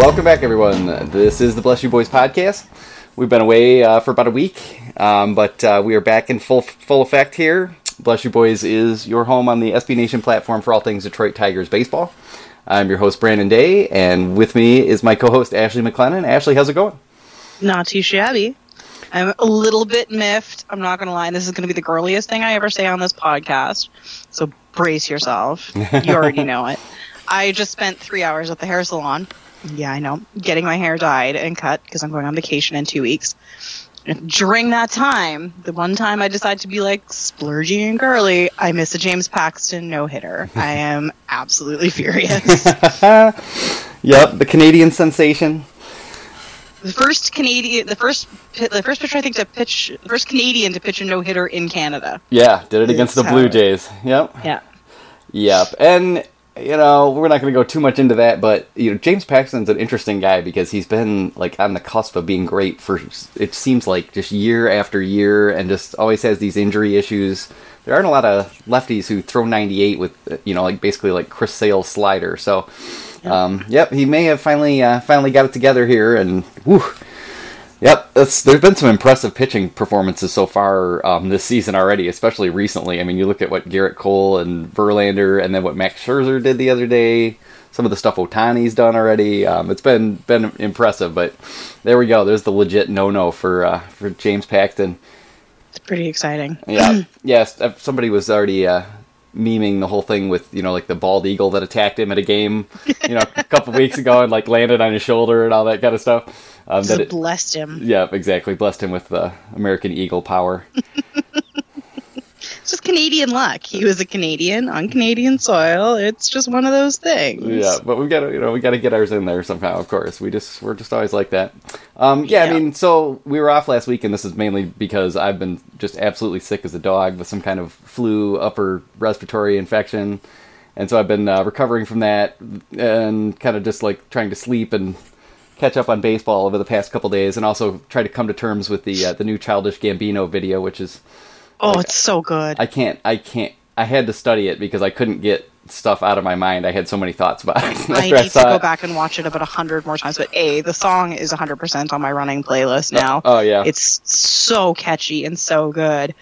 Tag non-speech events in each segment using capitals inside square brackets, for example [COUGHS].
welcome back, everyone. This is the Bless You Boys podcast. We've been away uh, for about a week, um, but uh, we are back in full full effect here. Bless You Boys is your home on the SB Nation platform for all things Detroit Tigers baseball. I'm your host Brandon Day, and with me is my co-host Ashley MacLennan. Ashley, how's it going? Not too shabby. I'm a little bit miffed. I'm not going to lie. This is going to be the girliest thing I ever say on this podcast. So brace yourself. You already [LAUGHS] know it. I just spent three hours at the hair salon. Yeah, I know. Getting my hair dyed and cut because I'm going on vacation in two weeks. During that time, the one time I decide to be like splurgy and girly, I miss a James Paxton no hitter. [LAUGHS] I am absolutely furious. [LAUGHS] yep, the Canadian sensation. The first Canadian, the first, the first pitcher I think to pitch, the first Canadian to pitch a no hitter in Canada. Yeah, did it against the Blue Jays. Yep. Yeah. Yep, and you know, we're not going to go too much into that, but you know, James Paxton's an interesting guy because he's been like on the cusp of being great for it seems like just year after year, and just always has these injury issues. There aren't a lot of lefties who throw 98 with you know, like basically like Chris Sale slider. So, um, yep, he may have finally uh, finally got it together here, and whew, Yep, there's been some impressive pitching performances so far um, this season already, especially recently. I mean, you look at what Gerrit Cole and Verlander, and then what Max Scherzer did the other day. Some of the stuff Ohtani's done already. Um, it's been been impressive, but there we go. There's the legit no no for uh, for James Paxton. It's pretty exciting. Yeah, [CLEARS THROAT] yes. Somebody was already uh, memeing the whole thing with you know like the bald eagle that attacked him at a game, you know, a couple weeks ago and like landed on his shoulder and all that kind of stuff. Um, that it, blessed him. Yeah, exactly. Blessed him with the American Eagle power. [LAUGHS] just Canadian luck. He was a Canadian on Canadian soil. It's just one of those things. Yeah, but we got to you know we got to get ours in there somehow. Of course, we just we're just always like that. Um, yeah, yeah, I mean, so we were off last week, and this is mainly because I've been just absolutely sick as a dog with some kind of flu, upper respiratory infection. And so I've been uh, recovering from that and kind of just like trying to sleep and catch up on baseball over the past couple days, and also try to come to terms with the uh, the new Childish Gambino video, which is oh, like, it's so good. I can't, I can't, I had to study it because I couldn't get stuff out of my mind. I had so many thoughts about it. [LAUGHS] I need I to go it. back and watch it about a hundred more times. But a, the song is hundred percent on my running playlist oh, now. Oh, oh yeah, it's so catchy and so good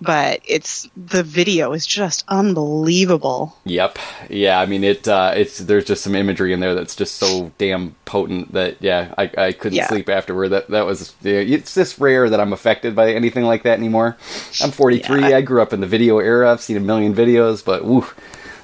but it's the video is just unbelievable. Yep. Yeah, I mean it uh it's there's just some imagery in there that's just so damn potent that yeah, I I couldn't yeah. sleep afterward. That that was it's just rare that I'm affected by anything like that anymore. I'm 43. Yeah, I, I grew up in the video era. I've seen a million videos, but woo,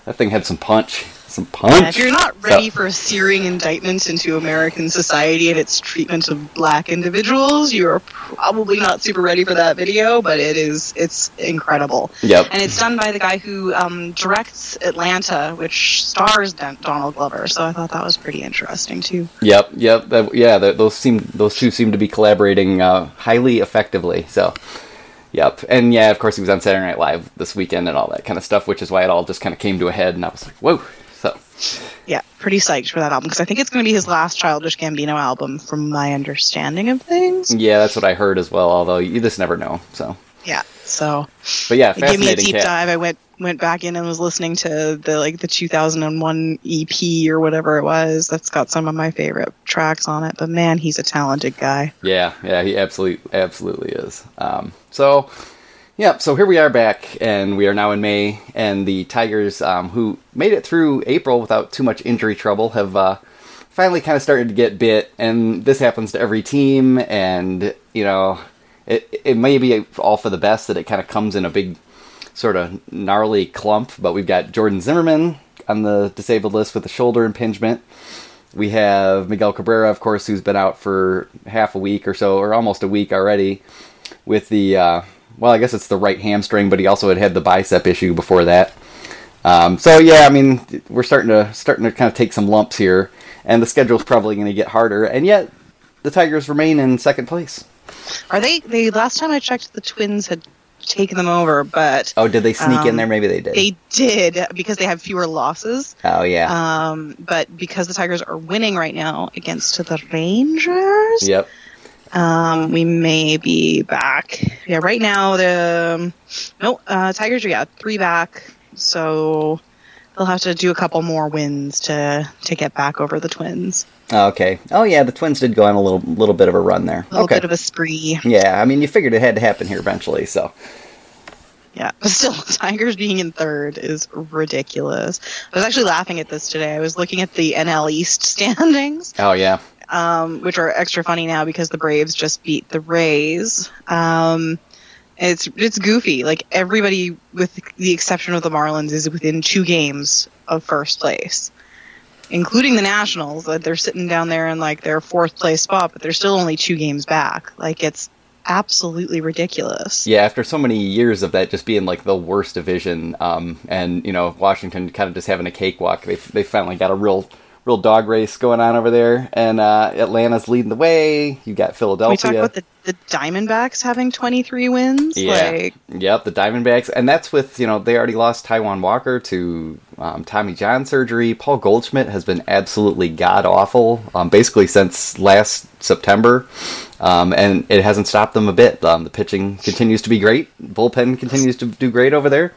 that thing had some punch some punch. Yeah, if you're not ready so. for a searing indictment into American society and its treatment of black individuals, you're probably not super ready for that video. But it is it's incredible. Yep. And it's done by the guy who um, directs Atlanta, which stars Donald Glover. So I thought that was pretty interesting too. Yep. Yep. That, yeah. That, those seem those two seem to be collaborating uh, highly effectively. So. Yep. And yeah, of course, he was on Saturday Night Live this weekend and all that kind of stuff, which is why it all just kind of came to a head. And I was like, whoa, yeah, pretty psyched for that album because I think it's going to be his last Childish Gambino album, from my understanding of things. Yeah, that's what I heard as well. Although you just never know. So yeah, so but yeah, give me a deep cat. dive. I went went back in and was listening to the like the 2001 EP or whatever it was. That's got some of my favorite tracks on it. But man, he's a talented guy. Yeah, yeah, he absolutely absolutely is. Um, so yeah, so here we are back, and we are now in May, and the Tigers, um, who made it through April without too much injury trouble, have uh, finally kind of started to get bit, and this happens to every team, and you know, it it may be all for the best that it kind of comes in a big sort of gnarly clump, but we've got Jordan Zimmermann on the disabled list with a shoulder impingement. We have Miguel Cabrera, of course, who's been out for half a week or so, or almost a week already, with the uh, well, I guess it's the right hamstring, but he also had had the bicep issue before that. Um, so yeah, I mean, we're starting to starting to kind of take some lumps here, and the schedule's probably going to get harder. And yet, the Tigers remain in second place. Are they? The last time I checked, the Twins had taken them over, but oh, did they sneak um, in there? Maybe they did. They did because they have fewer losses. Oh yeah. Um, but because the Tigers are winning right now against the Rangers. Yep. Um, we may be back. Yeah, right now the no uh, Tigers are yeah three back. So they'll have to do a couple more wins to to get back over the Twins. Oh, okay. Oh yeah, the Twins did go on a little little bit of a run there. A little okay. bit of a spree. yeah, I mean, you figured it had to happen here eventually, so. Yeah, but still, [LAUGHS] Tigers being in third is ridiculous. I was actually laughing at this today. I was looking at the NL East [LAUGHS] standings, Oh yeah. Um, which are extra funny now because the Braves just beat the Rays. Um, it's it's goofy. Like everybody, with the exception of the Marlins, is within two games of first place, including the Nationals. That they're sitting down there in like their fourth place spot, but they're still only two games back. Like it's absolutely ridiculous. Yeah, after so many years of that just being like the worst division, um, and you know Washington kind of just having a cakewalk, they they finally got a real real dog race going on over there, and uh, Atlanta's leading the way. You got Philadelphia. We Philadelphia. talk about the, the Diamondbacks having 23 wins. Yeah. Like, Yep, the Diamondbacks, and that's with you know they already lost Taijuan Walker to um, Tommy John surgery. Paul Goldschmidt has been absolutely god awful, um, basically since last September, um, and it hasn't stopped them a bit. Um, the pitching continues to be great. Bullpen continues to do great over there.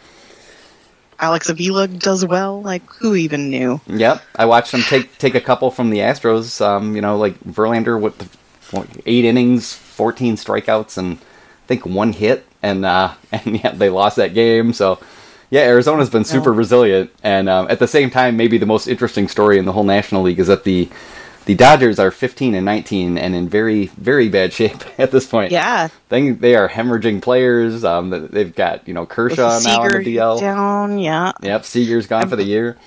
Alex Avila does well. Like, who even knew? Yep, I watched them take take a couple from the Astros. Um, you know, like Verlander with the, eight innings, fourteen strikeouts, and I think one hit, and uh, [LAUGHS] and yeah, they lost that game. So yeah, Arizona's been super resilient, and um, at the same time, maybe the most interesting story in the whole National League is that the the Dodgers are 15 and 19 and in very very bad shape [LAUGHS] at this point. Yeah. They, they are hemorrhaging players. Um, they've got you know Kershaw now on the DL. down. Yeah. Yep, Seager's gone for the year.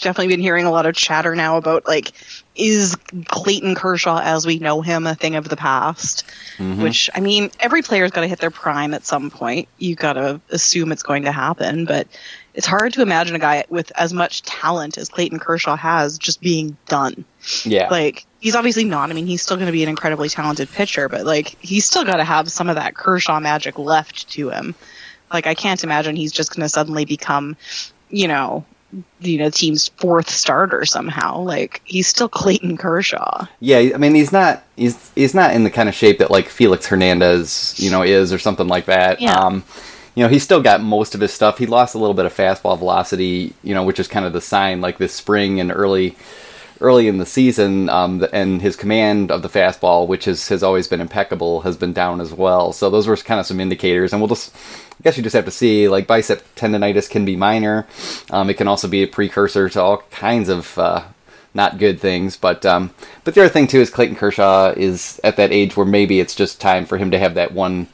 Definitely been hearing a lot of chatter now about, like, is Clayton Kershaw as we know him a thing of the past? Mm-hmm. Which, I mean, every player's got to hit their prime at some point. You got to assume it's going to happen, but it's hard to imagine a guy with as much talent as Clayton Kershaw has just being done. Yeah, like he's obviously not. I mean, he's still going to be an incredibly talented pitcher, but like he's still got to have some of that Kershaw magic left to him. Like I can't imagine he's just going to suddenly become, you know, you know, team's fourth starter somehow. Like he's still Clayton Kershaw. Yeah, I mean he's not he's he's not in the kind of shape that like Felix Hernandez, you know, is or something like that. Yeah. Um, you know, he's still got most of his stuff. He lost a little bit of fastball velocity, you know, which is kind of the sign like this spring and early early in the season, um, and his command of the fastball, which has has always been impeccable, has been down as well. So those were kind of some indicators, and we'll just. I guess you just have to see. Like bicep tendonitis can be minor. Um, it can also be a precursor to all kinds of uh, not good things. But um, but the other thing too is Clayton Kershaw is at that age where maybe it's just time for him to have that one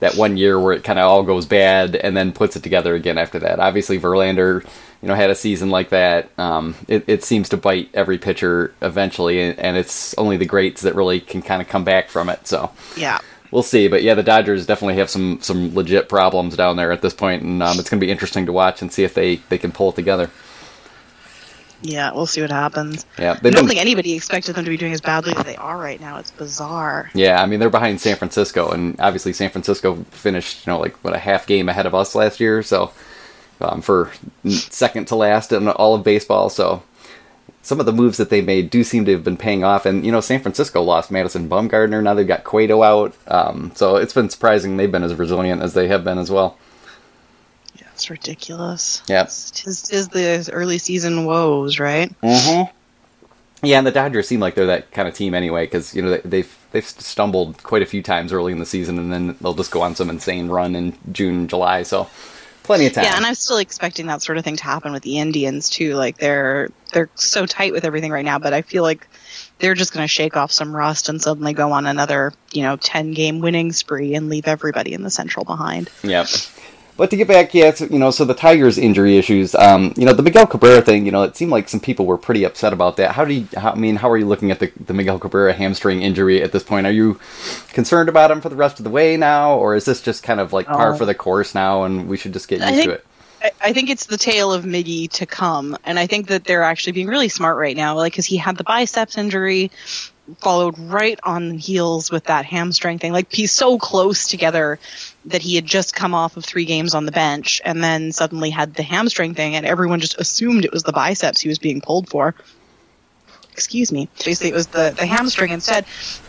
that one year where it kind of all goes bad and then puts it together again after that. Obviously, Verlander, you know, had a season like that. Um, it, it seems to bite every pitcher eventually, and, and it's only the greats that really can kind of come back from it. So Yeah. we'll see. But yeah, the Dodgers definitely have some some legit problems down there at this point, and um, it's going to be interesting to watch and see if they they can pull it together. Yeah, we'll see what happens. Yeah, I don't been- think anybody expected them to be doing as badly as they are right now. It's bizarre. Yeah, I mean they're behind San Francisco, and obviously San Francisco finished, you know, like what a half game ahead of us last year. So um, for second to last in all of baseball. So some of the moves that they made do seem to have been paying off. And you know, San Francisco lost Madison Bumgarner. Now they've got Cueto out. Um, so it's been surprising they've been as resilient as they have been as well. It's ridiculous. Yep. It's, tis the early season woes, right? Mm-hmm. Yeah, and the Dodgers seem like they're that kind of team anyway, because you know they, they've they've stumbled quite a few times early in the season, and then they'll just go on some insane run in June, July. So plenty of time. Yeah, and I'm still expecting that sort of thing to happen with the Indians too. Like they're they're so tight with everything right now, but I feel like they're just going to shake off some rust and suddenly go on another, you know, 10 game winning spree and leave everybody in the central behind. Yep. But to get back, yeah, you know, so the Tigers' injury issues, um, you know, the Miguel Cabrera thing, you know, it seemed like some people were pretty upset about that. How do you, how, I mean, how are you looking at the, the Miguel Cabrera hamstring injury at this point? Are you concerned about him for the rest of the way now, or is this just kind of like par Oh. for the course now, and we should just get used think- to it? I, I think it's the tale of Miggy to come, and I think that they're actually being really smart right now, like because he had the biceps injury, followed right on heels with that hamstring thing. Like he's so close together that he had just come off of three games on the bench, and then suddenly had the hamstring thing, and everyone just assumed it was the biceps he was being pulled for. Excuse me. Basically, it was the, the hamstring instead.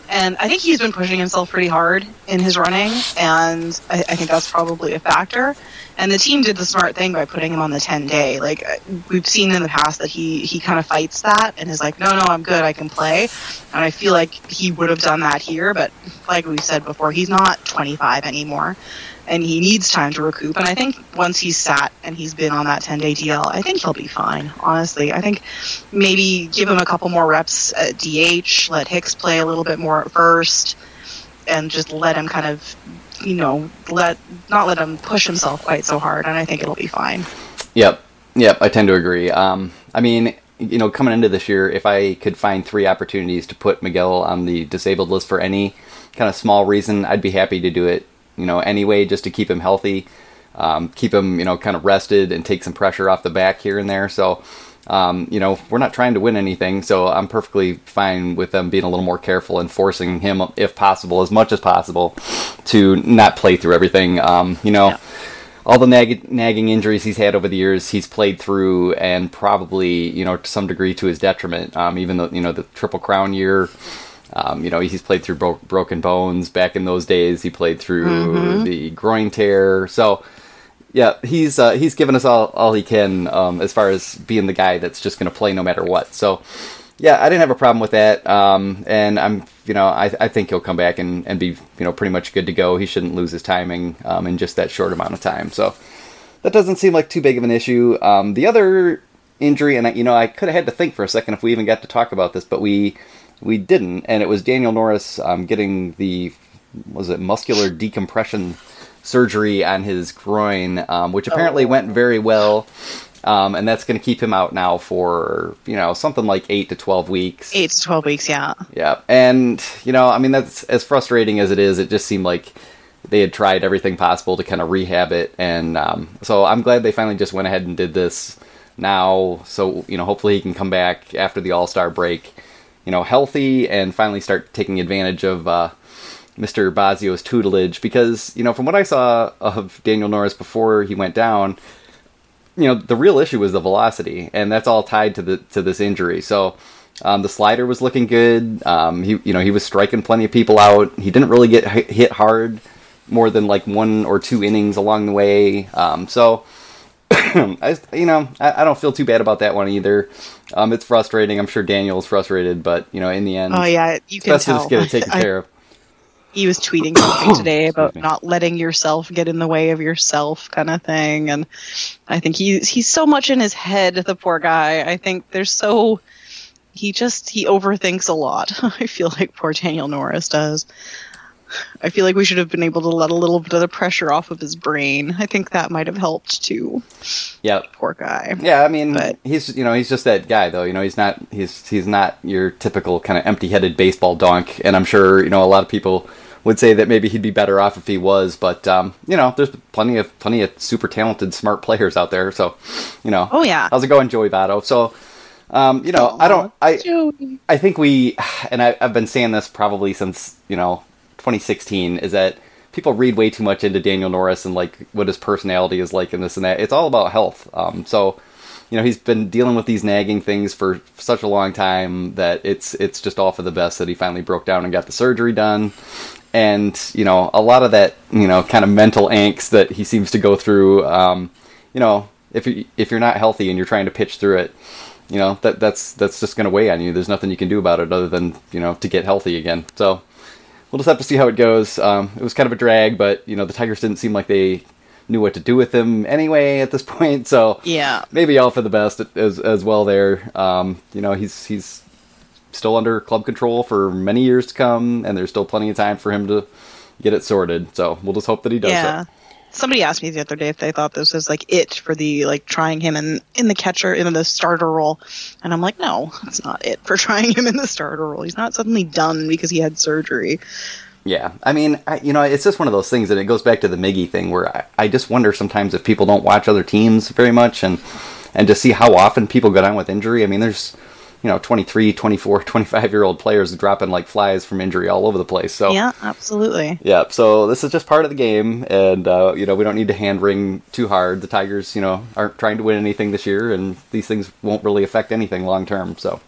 And I think he's been pushing himself pretty hard in his running, and I, I think that's probably a factor. And the team did the smart thing by putting him on the 10 day. Like, we've seen in the past that he, he kind of fights that and is like, no, no, I'm good, I can play. And I feel like he would have done that here, but like we said before, he's not 25 anymore and he needs time to recoup. And I think once he's sat and he's been on that 10 day DL, I think he'll be fine, honestly. I think maybe give him a couple more reps at DH, let Hicks play a little bit more at first, and just let him kind of, you know, let not let him push himself quite so hard. And I think it'll be fine. Yep. Yep. I tend to agree. Um, I mean, you know, coming into this year, if I could find three opportunities to put Miguel on the disabled list for any kind of small reason, I'd be happy to do it you know, anyway, just to keep him healthy, um, keep him, you know, kind of rested and take some pressure off the back here and there. So, um, you know, we're not trying to win anything, so I'm perfectly fine with them being a little more careful and forcing him, if possible, as much as possible, to not play through everything. Um, you know, yeah. all the nag- nagging injuries he's had over the years, he's played through, and probably, you know, to some degree to his detriment. Um, even though, you know, the Triple Crown year. Um, you know, he's played through bro- broken bones back in those days. He played through mm-hmm. the groin tear. So, yeah, he's uh, he's given us all all he can um, as far as being the guy that's just going to play no matter what. So, yeah, I didn't have a problem with that. Um, and I'm, you know, I, I think he'll come back and, and be, you know, pretty much good to go. He shouldn't lose his timing um, in just that short amount of time. So that doesn't seem like too big of an issue. Um, the other injury, and I, you know, I could have had to think for a second if we even got to talk about this, but we we didn't, and it was Daniel Norris um, getting the was it muscular decompression surgery on his groin, um, which apparently oh. went very well. Um, and that's going to keep him out now for you know something like eight to twelve weeks. Eight to twelve weeks, yeah. Yeah, and you know, I mean, that's as frustrating as it is. It just seemed like they had tried everything possible to kind of rehab it, and um, so I'm glad they finally just went ahead and did this now. So you know, hopefully he can come back after the All Star break you know, healthy and finally start taking advantage of uh, Mr. Bosio's tutelage. Because, you know, from what I saw of Daniel Norris before he went down, you know, the real issue was the velocity, and that's all tied to the to this injury. So. Um, the slider was looking good. Um, he, you know, he was striking plenty of people out. He didn't really get hit hard more than like one or two innings along the way. Um, so, [COUGHS] I, you know, I, I, don't feel too bad about that one either. Um, it's frustrating. I'm sure Daniel's frustrated, but you know, in the end, oh yeah, you can best tell. to just get it taken [LAUGHS] care of. He was tweeting something [COUGHS] today about not letting yourself get in the way of yourself, kind of thing, and I think he's he's so much in his head. The poor guy. I think there's so he just he overthinks a lot. [LAUGHS] I feel like poor Daniel Norris does. I feel like we should have been able to let a little bit of the pressure off of his brain. I think that might have helped too. Yeah, poor guy. Yeah, I mean, but, he's you know he's just that guy though. You know, he's not he's he's not your typical kind of empty-headed baseball donk. And I'm sure you know a lot of people would say that maybe he'd be better off if he was. But um, you know, there's plenty of plenty of super talented, smart players out there. So you know, oh yeah, how's it going, Joey Votto? So. Um, you know, I don't. I I think we, and I, I've been saying this probably since you know 2016 is that people read way too much into Daniel Norris and like what his personality is like and this and that. It's all about health. Um, so, you know, he's been dealing with these nagging things for such a long time that it's it's just all for the best that he finally broke down and got the surgery done. And you know, a lot of that you know kind of mental angst that he seems to go through. Um, you know, if you, if you're not healthy and you're trying to pitch through it, you know that that's that's just going to weigh on you. There's nothing you can do about it other than you know to get healthy again. So we'll just have to see how it goes. Um, it was kind of a drag, but you know the Tigers didn't seem like they knew what to do with him anyway at this [LAUGHS] point. So yeah, maybe all for the best as as well. There, um, you know, he's he's still under club control for many years to come, and there's still plenty of time for him to get it sorted. So we'll just hope that he does. Yeah. Somebody asked me the other day if they thought this was like it for the like trying him in in the catcher in the starter role, and I'm like, no, it's not it for [LAUGHS] trying him in the starter role. He's not suddenly done because he had surgery. Yeah, I mean, I, you know, it's just one of those things, and it goes back to the Miggy thing, where I, I just wonder sometimes if people don't watch other teams very much, and and to see how often people go down with injury. I mean, there's you know 23 24 [LAUGHS] 25 year old players dropping like flies from injury all over the place so yeah absolutely yeah so this is just part of the game and uh, you know we don't need to hand wring too hard the tigers you know aren't trying to win anything this year and these things won't really affect anything long term so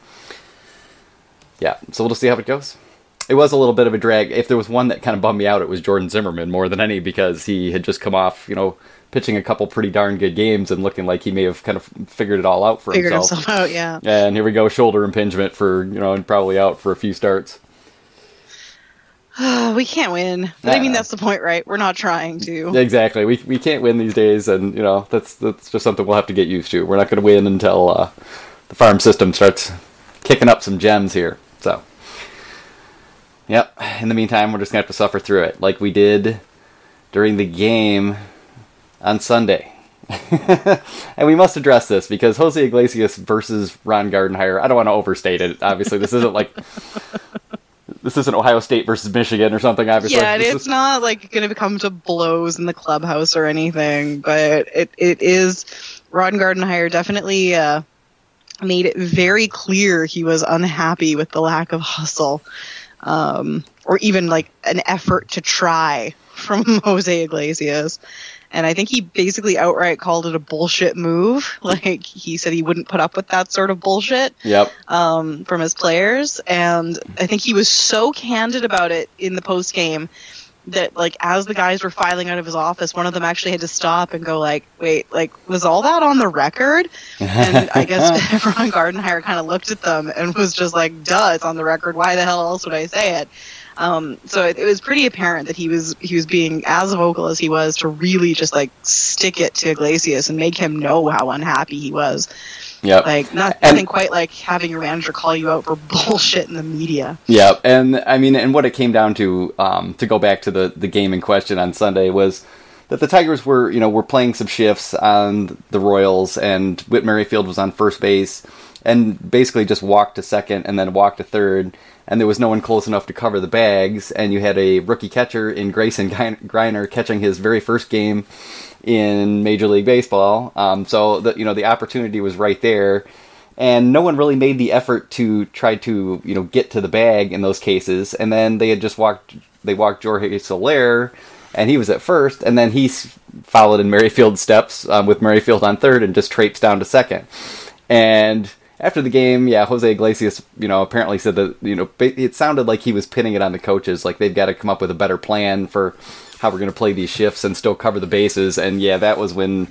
yeah, so we'll just see how it goes. It was a little bit of a drag. If there was one that kind of bummed me out, it was Jordan Zimmermann more than any because he had just come off, you know, pitching a couple pretty darn good games and looking like he may have kind of figured it all out for Figured himself. himself out, yeah. And here we go, shoulder impingement for you know, and probably out for a few starts. [SIGHS] we can't win. But I mean, that's the point, right? We're not trying to. Exactly. We we can't win these days, and you know that's that's just something we'll have to get used to. We're not going to win until uh, the farm system starts kicking up some gems here. So, yep. In the meantime, we're just gonna have to suffer through it, like we did during the game on Sunday. [LAUGHS] and we must address this because Jose Iglesias versus Ron Gardenhire. I don't want to overstate it. Obviously, this isn't like this isn't Ohio State versus Michigan or something. Obviously, Yeah, This it's is- not like going to come to blows in the clubhouse or anything, but it, it is. Ron Gardenhire definitely uh, made it very clear he was unhappy with the lack of hustle, um, or even like an effort to try from [LAUGHS] Jose Iglesias. And I think he basically outright called it a bullshit move. [LAUGHS] Like he said he wouldn't put up with that sort of bullshit Yep. um, from his players, and I think he was so candid about it in the post game that like as the guys were filing out of his office, one of them actually had to stop and go like, "Wait, like was all that on the record?" And I guess [LAUGHS] [LAUGHS] Ron Gardenhire kind of looked at them and was just like, "Duh, it's on the record. Why the hell else would I say it?" Um, so it, it was pretty apparent that he was he was being as vocal as he was to really just like stick it to Iglesias and make him know how unhappy he was. Yep. Like not, And- nothing quite like having your manager call you out for [LAUGHS] bullshit in the media. Yeah, and I mean, and what it came down to, um, to go back to the the game in question on Sunday was that the Tigers were, you know, were playing some shifts on the Royals, and Whit Merrifield was on first base, and basically just walked to second and then walked to third, and there was no one close enough to cover the bags, and you had a rookie catcher in Grayson Greiner catching his very first game in Major League Baseball. Um, so the you know the opportunity was right there, and no one really made the effort to try to you know get to the bag in those cases. And then they had just walked they walked Jorge Soler, and he was at first, and then he followed in Merrifield's steps um, with Merrifield on third, and just traipsed down to second. And after the game, yeah, Jose Iglesias, you know, apparently said that you know it sounded like he was pinning it on the coaches, like they've got to come up with a better plan for how we're going to play these shifts and still cover the bases. And yeah, that was when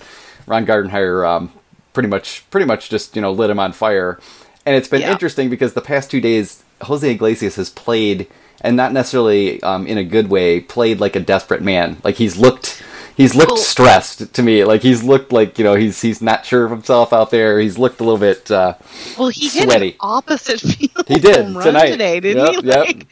Ron Gardenhire um, pretty much pretty much just you know lit him on fire. And it's been Yeah. interesting because the past two days, Jose Iglesias has played, and not necessarily um, in a good way, played like a desperate man. Like he's looked. He's looked Well- stressed to me. Like he's looked like you know he's he's not sure of himself out there. He's looked a little bit. Uh, Well, he hit Sweaty. an opposite field he [LAUGHS] did home run tonight today, didn't Yep, he? Yep. Like,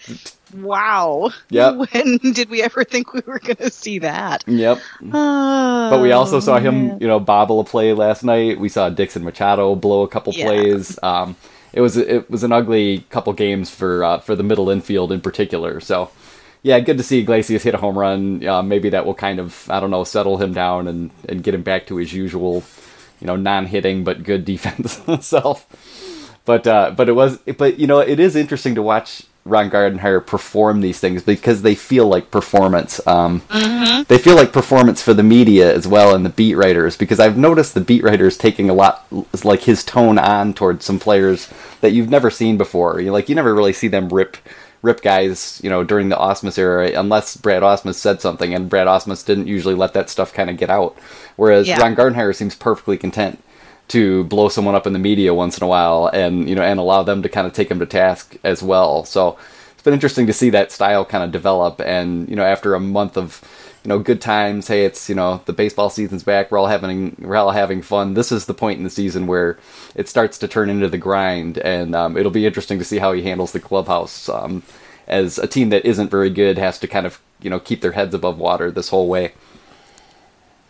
wow. Yep. [LAUGHS] When did we ever think we were going to see that? Yep. But But we also saw him, you know, bobble a play last night. We saw Dixon Machado blow a couple Yeah. plays. Um, it was it was an ugly couple games for uh, for the middle infield in particular. So, yeah, good to see Iglesias hit a home run. Uh, maybe that will kind of I don't know settle him down and and get him back to his usual, you know, non-hitting but good [LAUGHS] defense self. But uh, but it was but you know it is interesting to watch Ron Gardenhire perform these things because they feel like performance. Um, They feel like performance for the media as well and the beat writers because I've noticed the beat writers taking a lot like his tone on towards some players that you've never seen before. You like you never really see them rip rip guys, you know, during the Ausmus era unless Brad Ausmus said something and Brad Ausmus didn't usually let that stuff kind of get out. Whereas Yeah. Ron Gardenhire seems perfectly content to blow someone up in the media once in a while and you know and allow them to kind of take him to task as well. So it's been interesting to see that style kind of develop and you know after a month of you know good times. Hey it's you know the baseball season's back. We're all having we're all having fun. This is the point in the season where it starts to turn into the grind and um, it'll be interesting to see how he handles the clubhouse um, as a team that isn't very good has to kind of you know keep their heads above water this whole way.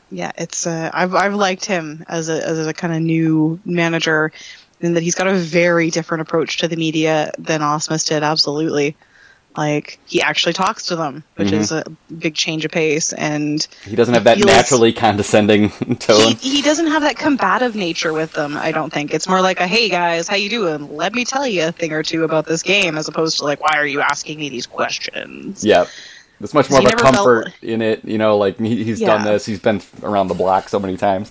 Yeah, it's uh, I've I've liked him as a as a kind of new manager, in that he's got a very different approach to the media than Ausmus did. Absolutely, like he actually talks to them, which Mhm. is a big change of pace, and he doesn't have that naturally condescending [LAUGHS] tone he, he doesn't have that combative nature with them. I don't think it's more like a "Hey guys, how you doing? Let me tell you a thing or two about this game," as opposed to like, "Why are you asking me these questions?" Yeah. There's much more of a never felt- comfort in it, you know, like he, he's done this, he's been around the block so many times.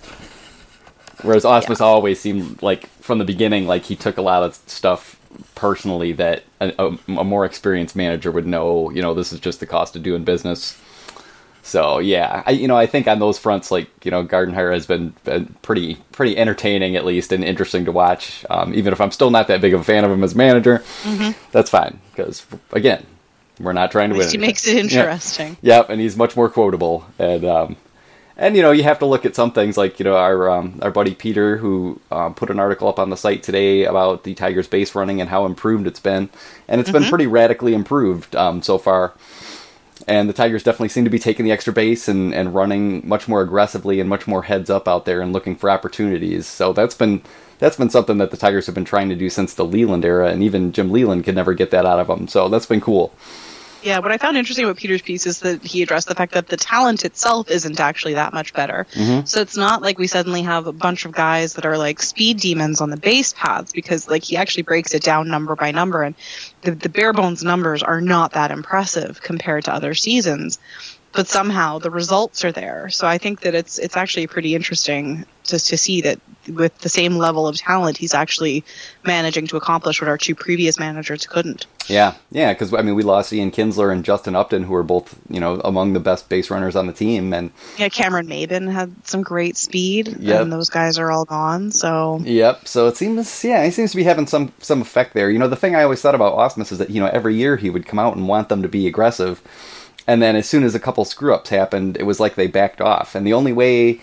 Whereas Ausmus always seemed like from the beginning like he took a lot of stuff personally that a, a, a more experienced manager would know. You know, this is just the cost of doing business. So yeah, I you know I think on those fronts, like you know, Gardenhire has been, been pretty pretty entertaining at least and interesting to watch. Um, even if I'm still not that big of a fan of him as manager, mm-hmm. that's fine because again, we're not trying to win. He makes it interesting. Yeah. Yep, and he's much more quotable and. Um, and you know you have to look at some things like you know our um, our buddy Peter who um, put an article up on the site today about the Tigers base running and how improved it's been, and it's mm-hmm. been pretty radically improved um, so far and the Tigers definitely seem to be taking the extra base and, and running much more aggressively and much more heads up out there and looking for opportunities. So that's been that's been something that the Tigers have been trying to do since the Leyland era, and even Jim Leyland could never get that out of them. So that's been cool. Yeah, what I found interesting about Peter's piece is that he addressed the fact that the talent itself isn't actually that much better. Mm-hmm. So it's not like we suddenly have a bunch of guys that are like speed demons on the base paths because like he actually breaks it down number by number and the, the bare bones numbers are not that impressive compared to other seasons but somehow the results are there. So I think that it's it's actually pretty interesting just to see that with the same level of talent, he's actually managing to accomplish what our two previous managers couldn't. Yeah, yeah, because I mean, we lost Ian Kinsler and Justin Upton, who are both you know among the best base runners on the team, and yeah, Cameron Maybin had some great speed, yep. and those guys are all gone. So yep, so it seems yeah, he seems to be having some some effect there. You know, the thing I always thought about Ausmus is that you know every year he would come out and want them to be aggressive and then as soon as a couple screw ups happened, it was like they backed off. And the only way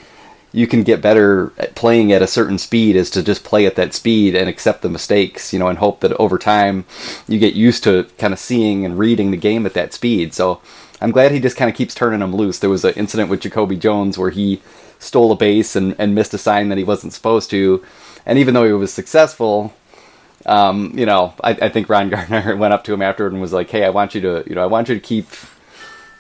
you can get better at playing at a certain speed is to just play at that speed and accept the mistakes, you know, and hope that over time you get used to kind of seeing and reading the game at that speed. So I'm glad he just kind of keeps turning them loose. There was an incident with Jacoby Jones where he stole a base and, and missed a sign that he wasn't supposed to. And even though he was successful, um, you know, I, I think Ron [LAUGHS] Gardner went up to him afterward and was like, "Hey, I want you to, you know, I want you to keep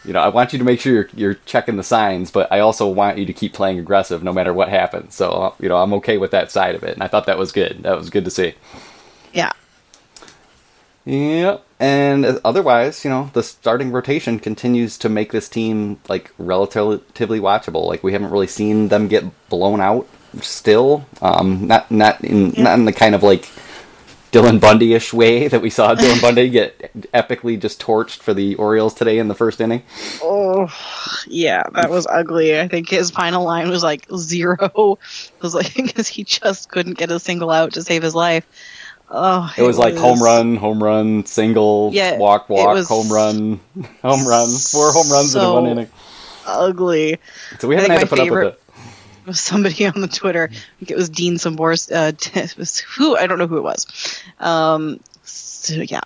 you know, I want you to make sure you're, you're checking the signs, but I also want you to keep playing aggressive no matter what happens. So, uh, you know, I'm okay with that side of it. And I thought that was good. That was good to see. Yeah. Yep. And otherwise, you know, the starting rotation continues to make this team like relatively watchable. Like we haven't really seen them get blown out still. Um, not not in yeah. not in the kind of like Dylan Bundy-ish way [LAUGHS] that we saw Dylan Bundy get epically just torched for the Orioles today in the first inning. Oh, yeah, that was ugly. I think his final line was like zero. [LAUGHS] It was like [LAUGHS] because he just couldn't get a single out to save his life. Oh, it, it was, was, like home run, home run, single, yeah, walk, walk, home run, home run, four home runs so in one inning. Ugly. So we haven't had to put favorite, up with it [LAUGHS] somebody on the Twitter. I think it was Dean Szymborski. Uh, [LAUGHS] who I don't know who it was. Um, so yeah.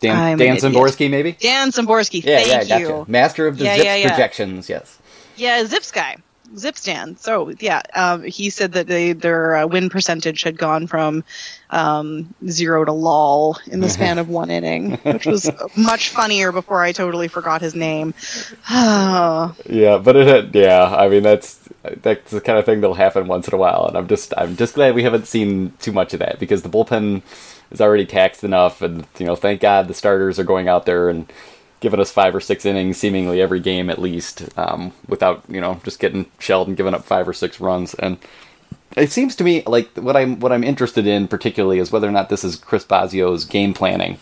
Dan, Dan Szymborski, maybe? Dan Szymborski, yeah, thank yeah, gotcha. you. Master of the yeah, Zips yeah, projections, yes. Yeah, Zips guy. Zipstan. So yeah, um, he said that they, their uh, win percentage had gone from um, zero to lol in the span of one inning, [LAUGHS] which was much funnier. Before I totally forgot his name. [SIGHS] yeah, but it had, yeah. I mean that's that's the kind of thing that'll happen once in a while, and I'm just I'm just glad we haven't seen too much of that because the bullpen is already taxed enough, and you know thank God the starters are going out there and giving us five or six innings seemingly every game at least, um, without you know just getting shelled and giving up five or six runs. And it seems to me like what I'm what I'm interested in particularly is whether or not this is Chris Bosio's game planning,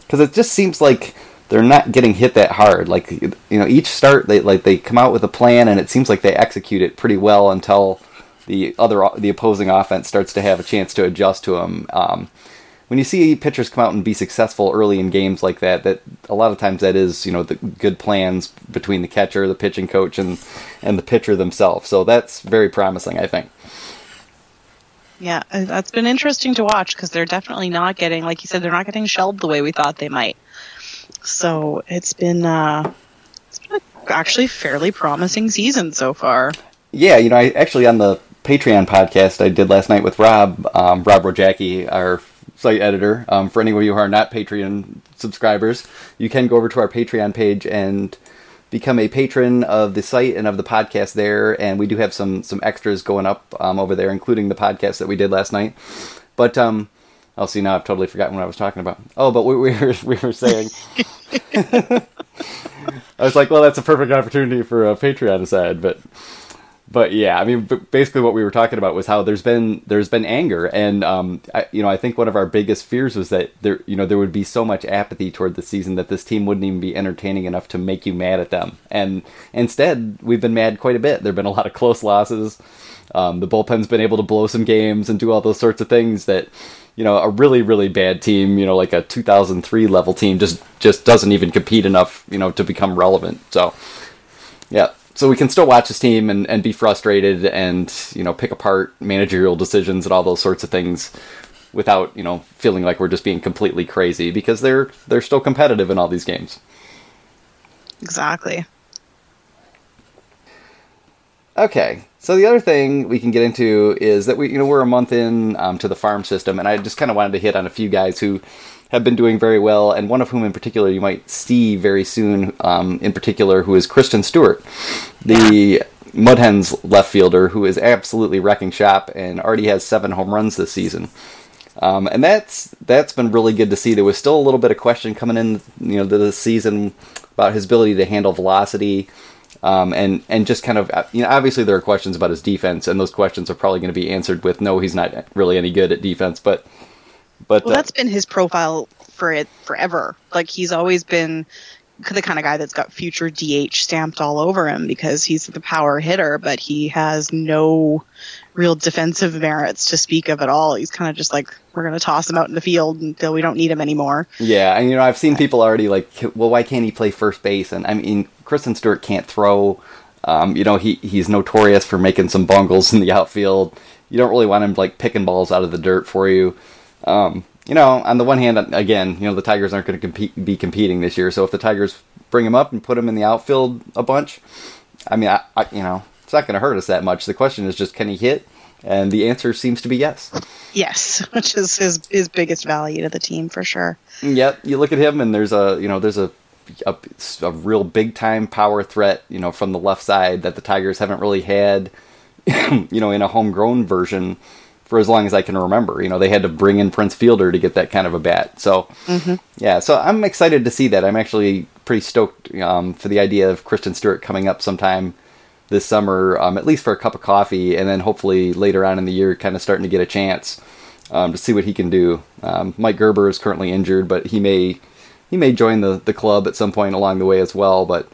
because it just seems like they're not getting hit that hard. Like you know, each start they like they come out with a plan and it seems like they execute it pretty well until the other the opposing offense starts to have a chance to adjust to them. Um, when you see pitchers come out and be successful early in games like that, that a lot of times that is you know the good plans between the catcher, the pitching coach, and and the pitcher themselves. So that's very promising, I think. Yeah, uh, that's been interesting to watch because they're definitely not getting, like you said, they're not getting shelled the way we thought they might. So it's been uh, it's been actually fairly promising season so far. Yeah, you know, I actually on the Patreon podcast I did last night with Rob, um, Rob Rogacki, our site editor. Um, for any of you who are not Patreon subscribers, you can go over to our Patreon page and become a patron of the site and of the podcast there. And we do have some some extras going up um, over there, including the podcast that we did last night. But um, I'll see now. I've totally forgotten what I was talking about. Oh, but we, we were [LAUGHS] we were saying. [LAUGHS] I was like, well, that's a perfect opportunity for a Patreon aside, but but yeah, I mean, basically what we were talking about was how there's been there's been anger, and um, I, you know, I think one of our biggest fears was that there, you know, there would be so much apathy toward the season that this team wouldn't even be entertaining enough to make you mad at them, and instead we've been mad quite a bit. There've been a lot of close losses. Um, the bullpen's been able to blow some games and do all those sorts of things that, you know, a really really bad team, you know, like a 2003 level team, just just doesn't even compete enough, you know, to become relevant. So, yeah so we can still watch this team and, and be frustrated and you know pick apart managerial decisions and all those sorts of things without you know feeling like we're just being completely crazy because they're they're still competitive in all these games. Exactly. Okay, so the other thing we can get into is that we you know we're a month in um, to the farm system, and I just kind of wanted to hit on a few guys who have been doing very well, and one of whom in particular you might see very soon, um, in particular, who is Christin Stewart, the Mud Hens left fielder who is absolutely wrecking shop and already has seven home runs this season. Um, and that's that's been really good to see. There was still a little bit of question coming in, you know, the season about his ability to handle velocity, um, and and just kind of you know obviously there are questions about his defense, and those questions are probably going to be answered with no, he's not really any good at defense, but but well, uh, that's been his profile for it forever. Like he's always been the kind of guy that's got future DH stamped all over him because he's the power hitter, but he has no real defensive merits to speak of at all. He's kind of just like we're going to toss him out in the field until we don't need him anymore. Yeah, and you know I've seen people already like, well, why can't he play first base? And I mean, Christin Stewart can't throw. Um, you know, he he's notorious for making some bungles in the outfield. You don't really want him like picking balls out of the dirt for you. Um, you know, on the one hand, again, you know, the Tigers aren't going to compete, be competing this year. So if the Tigers bring him up and put him in the outfield a bunch, I mean, I, I you know, it's not going to hurt us that much. The question is just, can he hit? And the answer seems to be yes. Yes, [LAUGHS] which is his his biggest value to the team for sure. Yep, you look at him, and there's a you know there's a a, a real big time power threat you know from the left side that the Tigers haven't really had [CLEARS THROAT] you know in a homegrown version for as long as I can remember. You know, they had to bring in Prince Fielder to get that kind of a bat. So, mm-hmm. yeah, so I'm excited to see that. I'm actually pretty stoked um, for the idea of Christin Stewart coming up sometime this summer, um, at least for a cup of coffee, and then hopefully later on in the year, kind of starting to get a chance um, to see what he can do. Um, Mike Gerber is currently injured, but he may he may join the the club at some point along the way as well. But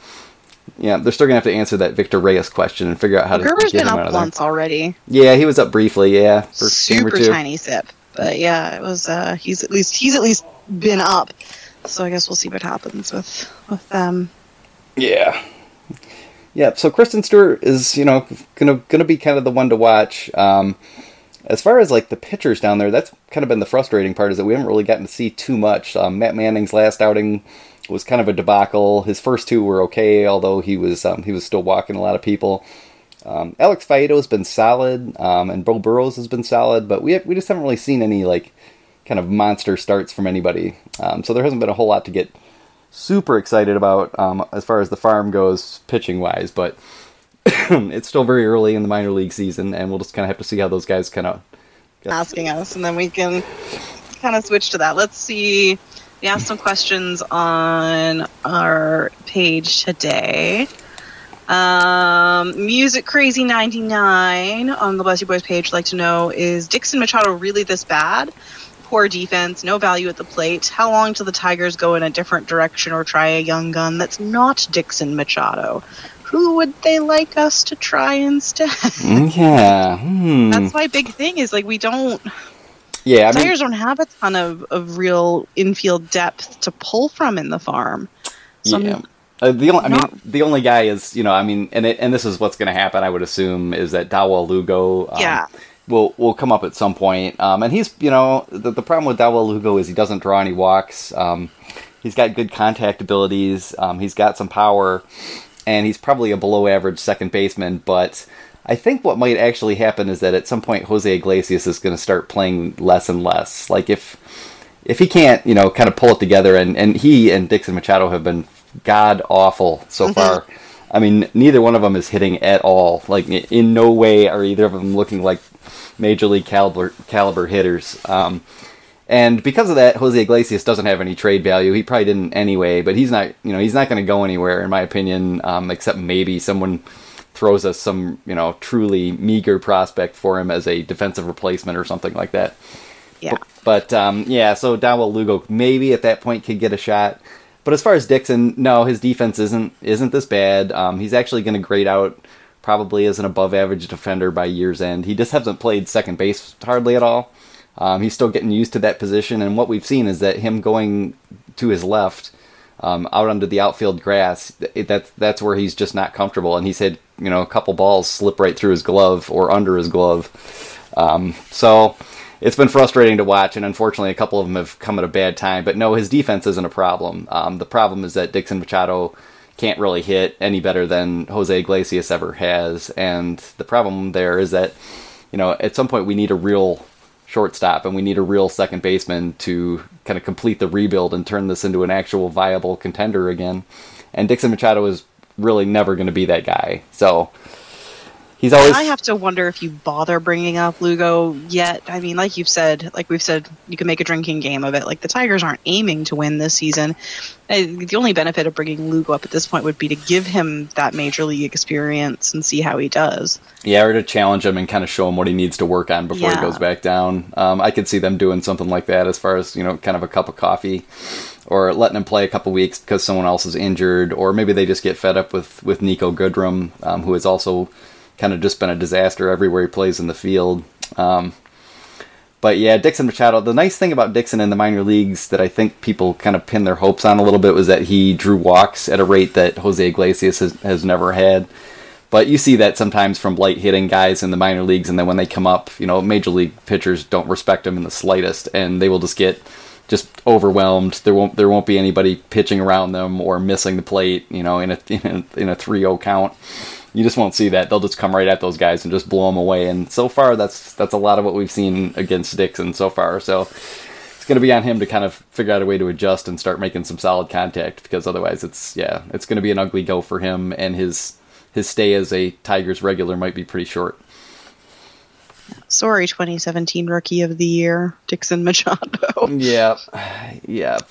yeah, they're still gonna have to answer that Victor Reyes question and figure out how Gerber's to get been him up out of once there. already. Yeah, he was up briefly. Yeah, for super tiny sip, but yeah, it was. Uh, he's at least he's at least been up. So I guess we'll see what happens with with them. Yeah. Yeah, so Christin Stewart is, you know, gonna gonna be kind of the one to watch. Um, as far as like the pitchers down there, that's kind of been the frustrating part is that we haven't really gotten to see too much. Um, Matt Manning's last outing was kind of a debacle. His first two were okay, although he was um, he was still walking a lot of people. Um, Alex Faedo's been solid, um, and Beau Burrows has been solid, but we have, we just haven't really seen any like kind of monster starts from anybody. Um, so there hasn't been a whole lot to get super excited about um, as far as the farm goes, pitching wise. But [COUGHS] it's still very early in the minor league season, and we'll just kind of have to see how those guys kind of asking us, and then we can kind of switch to that. Let's see we have some questions on our page today. Um, Music Crazy 99 on the Bless You Boys page would like to know is Dixon Machado really this bad? Poor defense, no value at the plate. How long till the Tigers go in a different direction or try a young gun that's not Dixon Machado? Who would they like us to try instead? yeah. [LAUGHS] Hmm. That's my big thing is like we don't yeah, I Tigers don't have a ton of, of real infield depth to pull from in the farm. So yeah. Uh, the only, I mean, the only guy is, you know, I mean, and it, and this is what's going to happen. I would assume is that Dawel Lugo, um, yeah, will will come up at some point. Um, and he's, you know, the, the problem with Dawel Lugo is he doesn't draw any walks. Um, he's got good contact abilities. Um, he's got some power, and he's probably a below average second baseman. But I think what might actually happen is that at some point Jose Iglesias is going to start playing less and less. Like if if he can't, you know, kind of pull it together, and and he and Dixon Machado have been god awful so mm-hmm. far. I mean, neither one of them is hitting at all. Like in no way are either of them looking like major league caliber caliber hitters. Um, and because of that, Jose Iglesias doesn't have any trade value. He probably didn't anyway, but he's not, you know, he's not going to go anywhere in my opinion, um, except maybe someone throws us some, you know, truly meager prospect for him as a defensive replacement or something like that. Yeah. But, but um, yeah, so Dawel Lugo maybe at that point could get a shot. But as far as Dixon, no, his defense isn't isn't this bad. Um, he's actually going to grade out probably as an above average defender by year's end. He just hasn't played second base hardly at all. Um, he's still getting used to that position, and what we've seen is that him going to his left, um, out onto the outfield grass, it, that's that's where he's just not comfortable, and he said, you know a couple balls slip right through his glove or under his glove. Um, so it's been frustrating to watch, and unfortunately, a couple of them have come at a bad time. But no, his defense isn't a problem. Um, the problem is that Dixon Machado can't really hit any better than Jose Iglesias ever has, and the problem there is that you know at some point we need a real shortstop and we need a real second baseman to kind of complete the rebuild and turn this into an actual viable contender again. And Dixon Machado is really never going to be that guy. So he's always. I have to wonder if you bother bringing up Lugo yet. I mean, like you've said, like we've said, you can make a drinking game of it. Like the Tigers aren't aiming to win this season. Uh, The only benefit of bringing Lugo up at this point would be to give him that major league experience and see how he does. Yeah, or to challenge him and kind of show him what he needs to work on before he goes back down. Um, I could see them doing something like that as far as, you know, kind of a cup of coffee or letting him play a couple weeks because someone else is injured, or maybe they just get fed up with, with Niko Goodrum, um, who has also kind of just been a disaster everywhere he plays in the field. Um, but yeah, Dixon Machado. The nice thing about Dixon in the minor leagues that I think people kind of pin their hopes on a little bit was that he drew walks at a rate that Jose Iglesias has, has never had. But you see that sometimes from light hitting guys in the minor leagues, and then when they come up, you know, major league pitchers don't respect them in the slightest, and they will just get just overwhelmed. There won't there won't be anybody pitching around them or missing the plate, you know, in a in a, in a 3-0 count. You just won't see that. They'll just come right at those guys and just blow them away. And so far, that's that's a lot of what we've seen against Dixon so far. So it's going to be on him to kind of figure out a way to adjust and start making some solid contact because otherwise, it's yeah, it's going to be an ugly go for him and his his stay as a Tigers regular might be pretty short. Sorry, 2017 Rookie of the Year, Dixon Machado. Yep, [LAUGHS] yep.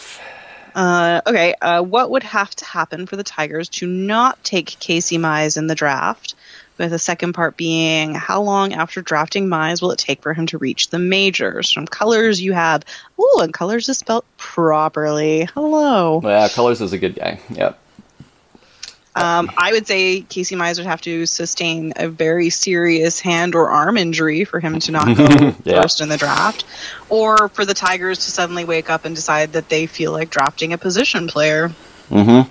Uh, okay, uh, what would have to happen for the Tigers to not take Casey Mize in the draft? With the second part being, how long after drafting Mize will it take for him to reach the majors? From Colors, you have, oh, and Colors is spelled properly. Hello. Yeah, Colors is a good guy. Yep. Um, I would say Casey Mize would have to sustain a very serious hand or arm injury for him to not go [LAUGHS] Yeah. first in the draft, or for the Tigers to suddenly wake up and decide that they feel like drafting a position player. Mm-hmm.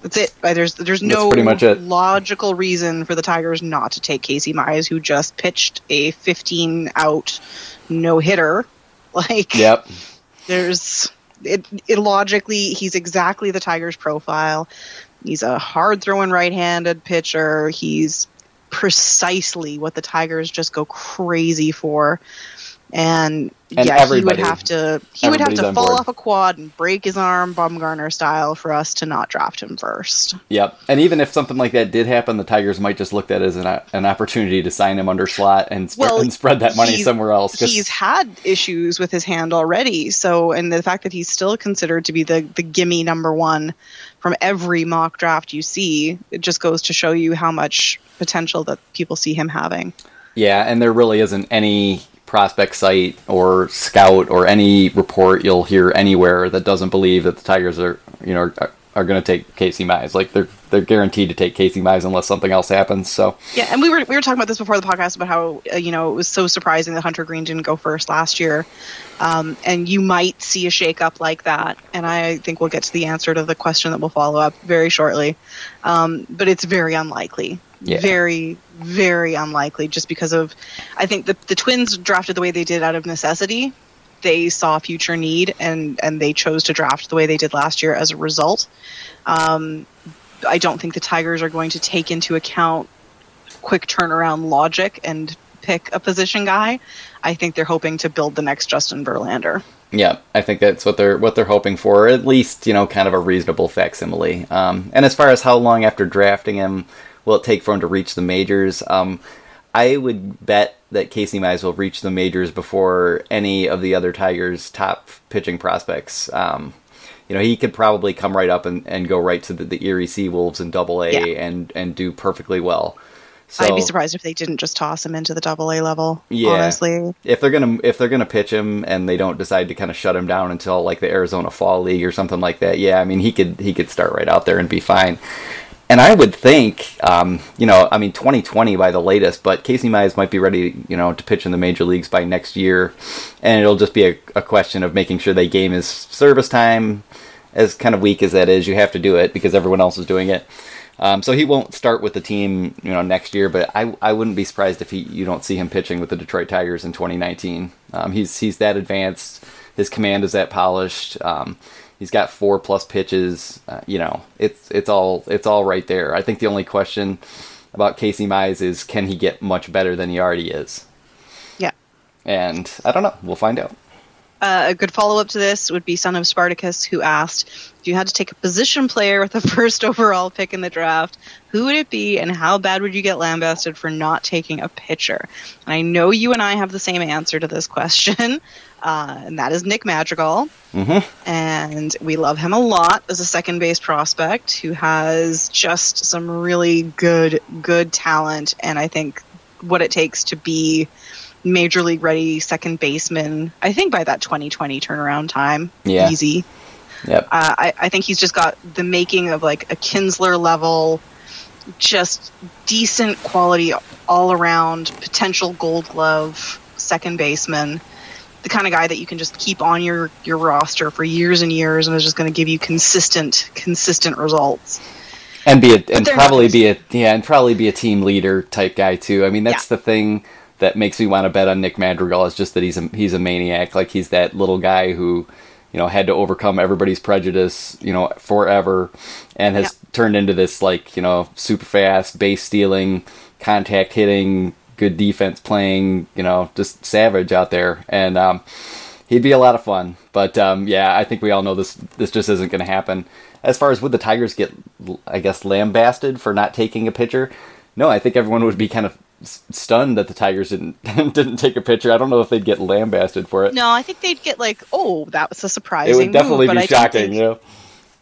That's it. Uh, There's there's no pretty much it. logical reason for the Tigers not to take Casey Mize, who just pitched a 15 out no hitter. [LAUGHS] Like Yep. there's it, it logically he's exactly the Tigers profile. He's a hard throwing right-handed pitcher. He's precisely what the Tigers just go crazy for. And, And yeah, he would have to he would have to fall board. off a quad and break his arm Bumgarner style for us to not draft him first. Yep. And even if something like that did happen, the Tigers might just look at it as an, an opportunity to sign him under slot and, sp- Well, and spread that money somewhere else. 'cause- He's had issues with his hand already, so and the fact that he's still considered to be the the gimme number one from every mock draft you see, it just goes to show you how much potential that people see him having. Yeah, and there really isn't any prospect site or scout or any report you'll hear anywhere that doesn't believe that the Tigers are, you know, are, are going to take Casey Mize. Like they're they're guaranteed to take Casey Mize unless something else happens. So Yeah, and we were we were talking about this before the podcast about how uh, you know it was so surprising that Hunter Greene didn't go first last year, um, and you might see a shakeup like that. And I think we'll get to the answer to the question that will follow up very shortly, um, but it's very unlikely. Yeah. Very, very unlikely, just because of, I think the the Twins drafted the way they did out of necessity. They saw future need and and they chose to draft the way they did last year as a result. Um, I don't think the Tigers are going to take into account quick turnaround logic and pick a position guy. I think they're hoping to build the next Justin Verlander. yeah, I think that's what they're what they're hoping for. At least you know, kind of a reasonable facsimile. Um, and as far as how long after drafting him will it take for him to reach the majors? Um, I would bet that Casey Mize will reach the majors before any of the other Tigers' top pitching prospects. Um, you know, he could probably come right up and, and go right to the, the Erie Sea Wolves in Double A Yeah. and and do perfectly well. So I'd be surprised if they didn't just toss him into the double A level. Yeah. Honestly. if they're gonna if they're gonna pitch him and they don't decide to kind of shut him down until like the Arizona Fall League or something like that, yeah, I mean he could he could start right out there and be fine. And I would think, um, you know, I mean, 2020 by the latest, but Casey Mize might be ready, you know, to pitch in the major leagues by next year, and it'll just be a, a question of making sure they game his service time. As kind of weak as that is, you have to do it because everyone else is doing it. Um, so he won't start with the team, you know, next year. But I, I wouldn't be surprised if he you don't see him pitching with the Detroit Tigers in 2019. Um, he's he's that advanced. His command is that polished. Um, he's got four plus pitches. Uh, you know, it's it's all it's all right there. I think the only question about Casey Mize is can he get much better than he already is? Yeah. And I don't know. We'll find out. Uh, a good follow up to this would be Son of Spartacus, who asked if you had to take a position player with the [LAUGHS] first overall pick in the draft, who would it be, and how bad would you get lambasted for not taking a pitcher? And I know you and I have the same answer to this [LAUGHS] question, uh, and that is Nick Madrigal. Mm-hmm. And we love him a lot as a second base prospect who has just some really good, good talent, and I think what it takes to be major league ready second baseman. I think by that 2020 turnaround time, Yeah. easy. Yep. Uh, I, I think he's just got the making of like a Kinsler level, just decent quality all around, potential gold glove second baseman. The kind of guy that you can just keep on your, your roster for years and years and is just going to give you consistent, consistent results. and be a, and probably be a yeah, and probably be a team leader type guy too. I mean, that's the thing that makes me want to bet on Nick Madrigal is just that he's a he's a maniac. Like he's that little guy who you know had to overcome everybody's prejudice, you know, forever, and has Yeah. turned into this like you know super fast base stealing, contact hitting, good defense playing, you know, just savage out there, and um, he'd be a lot of fun. But um, yeah, I think we all know this this just isn't going to happen. As far as would the Tigers get, I guess, lambasted for not taking a pitcher? No, I think everyone would be kind of stunned that the Tigers didn't [LAUGHS] didn't take a picture. I don't know if they'd get lambasted for it. No, I think they'd get like, oh, that was a surprising it would definitely move, be shocking. You know?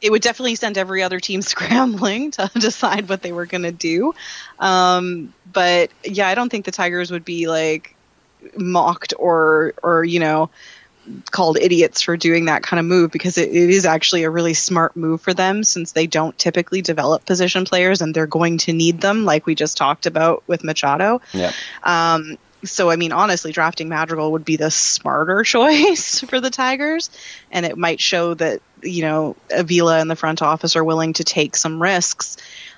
it would definitely send every other team [LAUGHS] scrambling to [LAUGHS] decide what they were going to do. Um, but yeah, I don't think the Tigers would be like mocked or or you know called idiots for doing that kind of move because it, it is actually a really smart move for them since they don't typically develop position players and they're going to need them like we just talked about with Machado. Yeah. Um, so, I mean, honestly, drafting Madrigal would be the smarter [LAUGHS] choice for the Tigers, and it might show that you know Avila and the front office are willing to take some risks.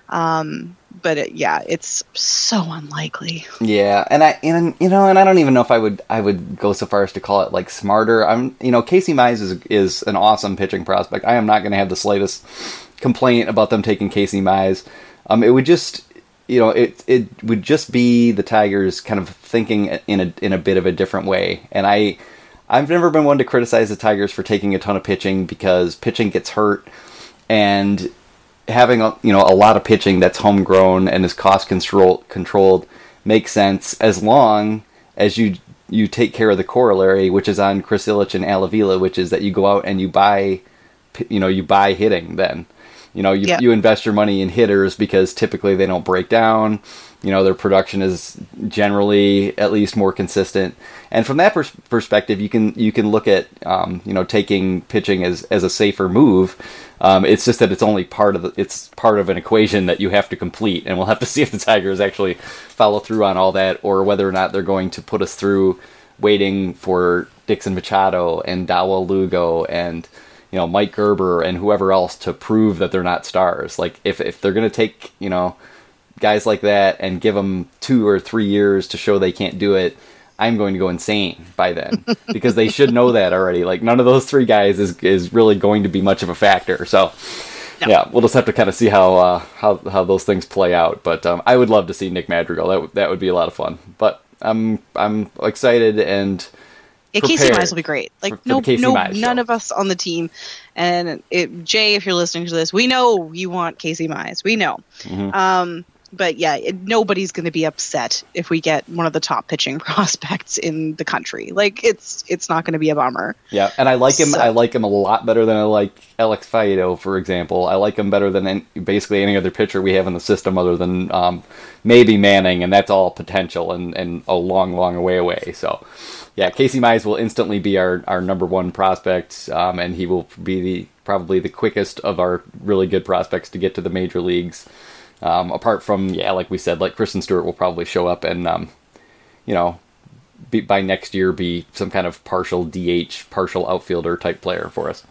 Um, but it, yeah, it's so unlikely. Yeah, and I and you know, and I don't even know if I would I would go so far as to call it like smarter. I'm you know, Casey Mize is is an awesome pitching prospect. I am not going to have the slightest complaint about them taking Casey Mize. Um, it would just you know it it would just be the Tigers kind of thinking in a in a bit of a different way, and I. I've never been one to criticize the Tigers for taking a ton of pitching because pitching gets hurt, and having a, you know a lot of pitching that's homegrown and is cost control controlled makes sense as long as you you take care of the corollary, which is on Chris Ilitch and Al Avila, which is that you go out and you buy, you know, you buy hitting. Then, you know, you Yeah. you invest your money in hitters because typically they don't break down. You know, their production is generally at least more consistent. And from that pers- perspective, you can you can look at um, you know taking pitching as as a safer move. Um, it's just that it's only part of the, it's part of an equation that you have to complete, and we'll have to [LAUGHS] see if the Tigers actually follow through on all that, or whether or not they're going to put us through waiting for Dixon Machado and Dawel Lugo and you know Mike Gerber and whoever else to prove that they're not stars. Like if if they're to take you know guys like that and give them two or three years to show they can't do it. I'm going to go insane by then because they should know that already. Like none of those three guys is is really going to be much of a factor. So No. yeah, we'll just have to kind of see how uh, how how those things play out. But um, I would love to see Nick Madrigal. That would- that would be a lot of fun. But I'm I'm excited and Yeah, Casey Mize will be great. Like for- for no, Casey no, Mize none show. of us on the team, and it, Jay, if you're listening to this, we know you want Casey Mize. We know. Mm-hmm. Um, but yeah, it, nobody's going to be upset if we get one of the top pitching [LAUGHS] prospects in the country. Like it's it's not going to be a bummer. Yeah, and I like him. So- I like him a lot better than I like Alex Faedo, for example. I like him better than any, basically any other pitcher we have in the system, other than um, maybe Manning, and that's all potential and, and a long, long way away. So, yeah, Casey Mize will instantly be our, our number one prospect, um, and he will be the probably the quickest of our really good prospects to get to the major leagues. Um, apart from yeah, like we said, like Christin Stewart will probably show up and um, you know be, by next year be some kind of partial DH, partial outfielder type player for us.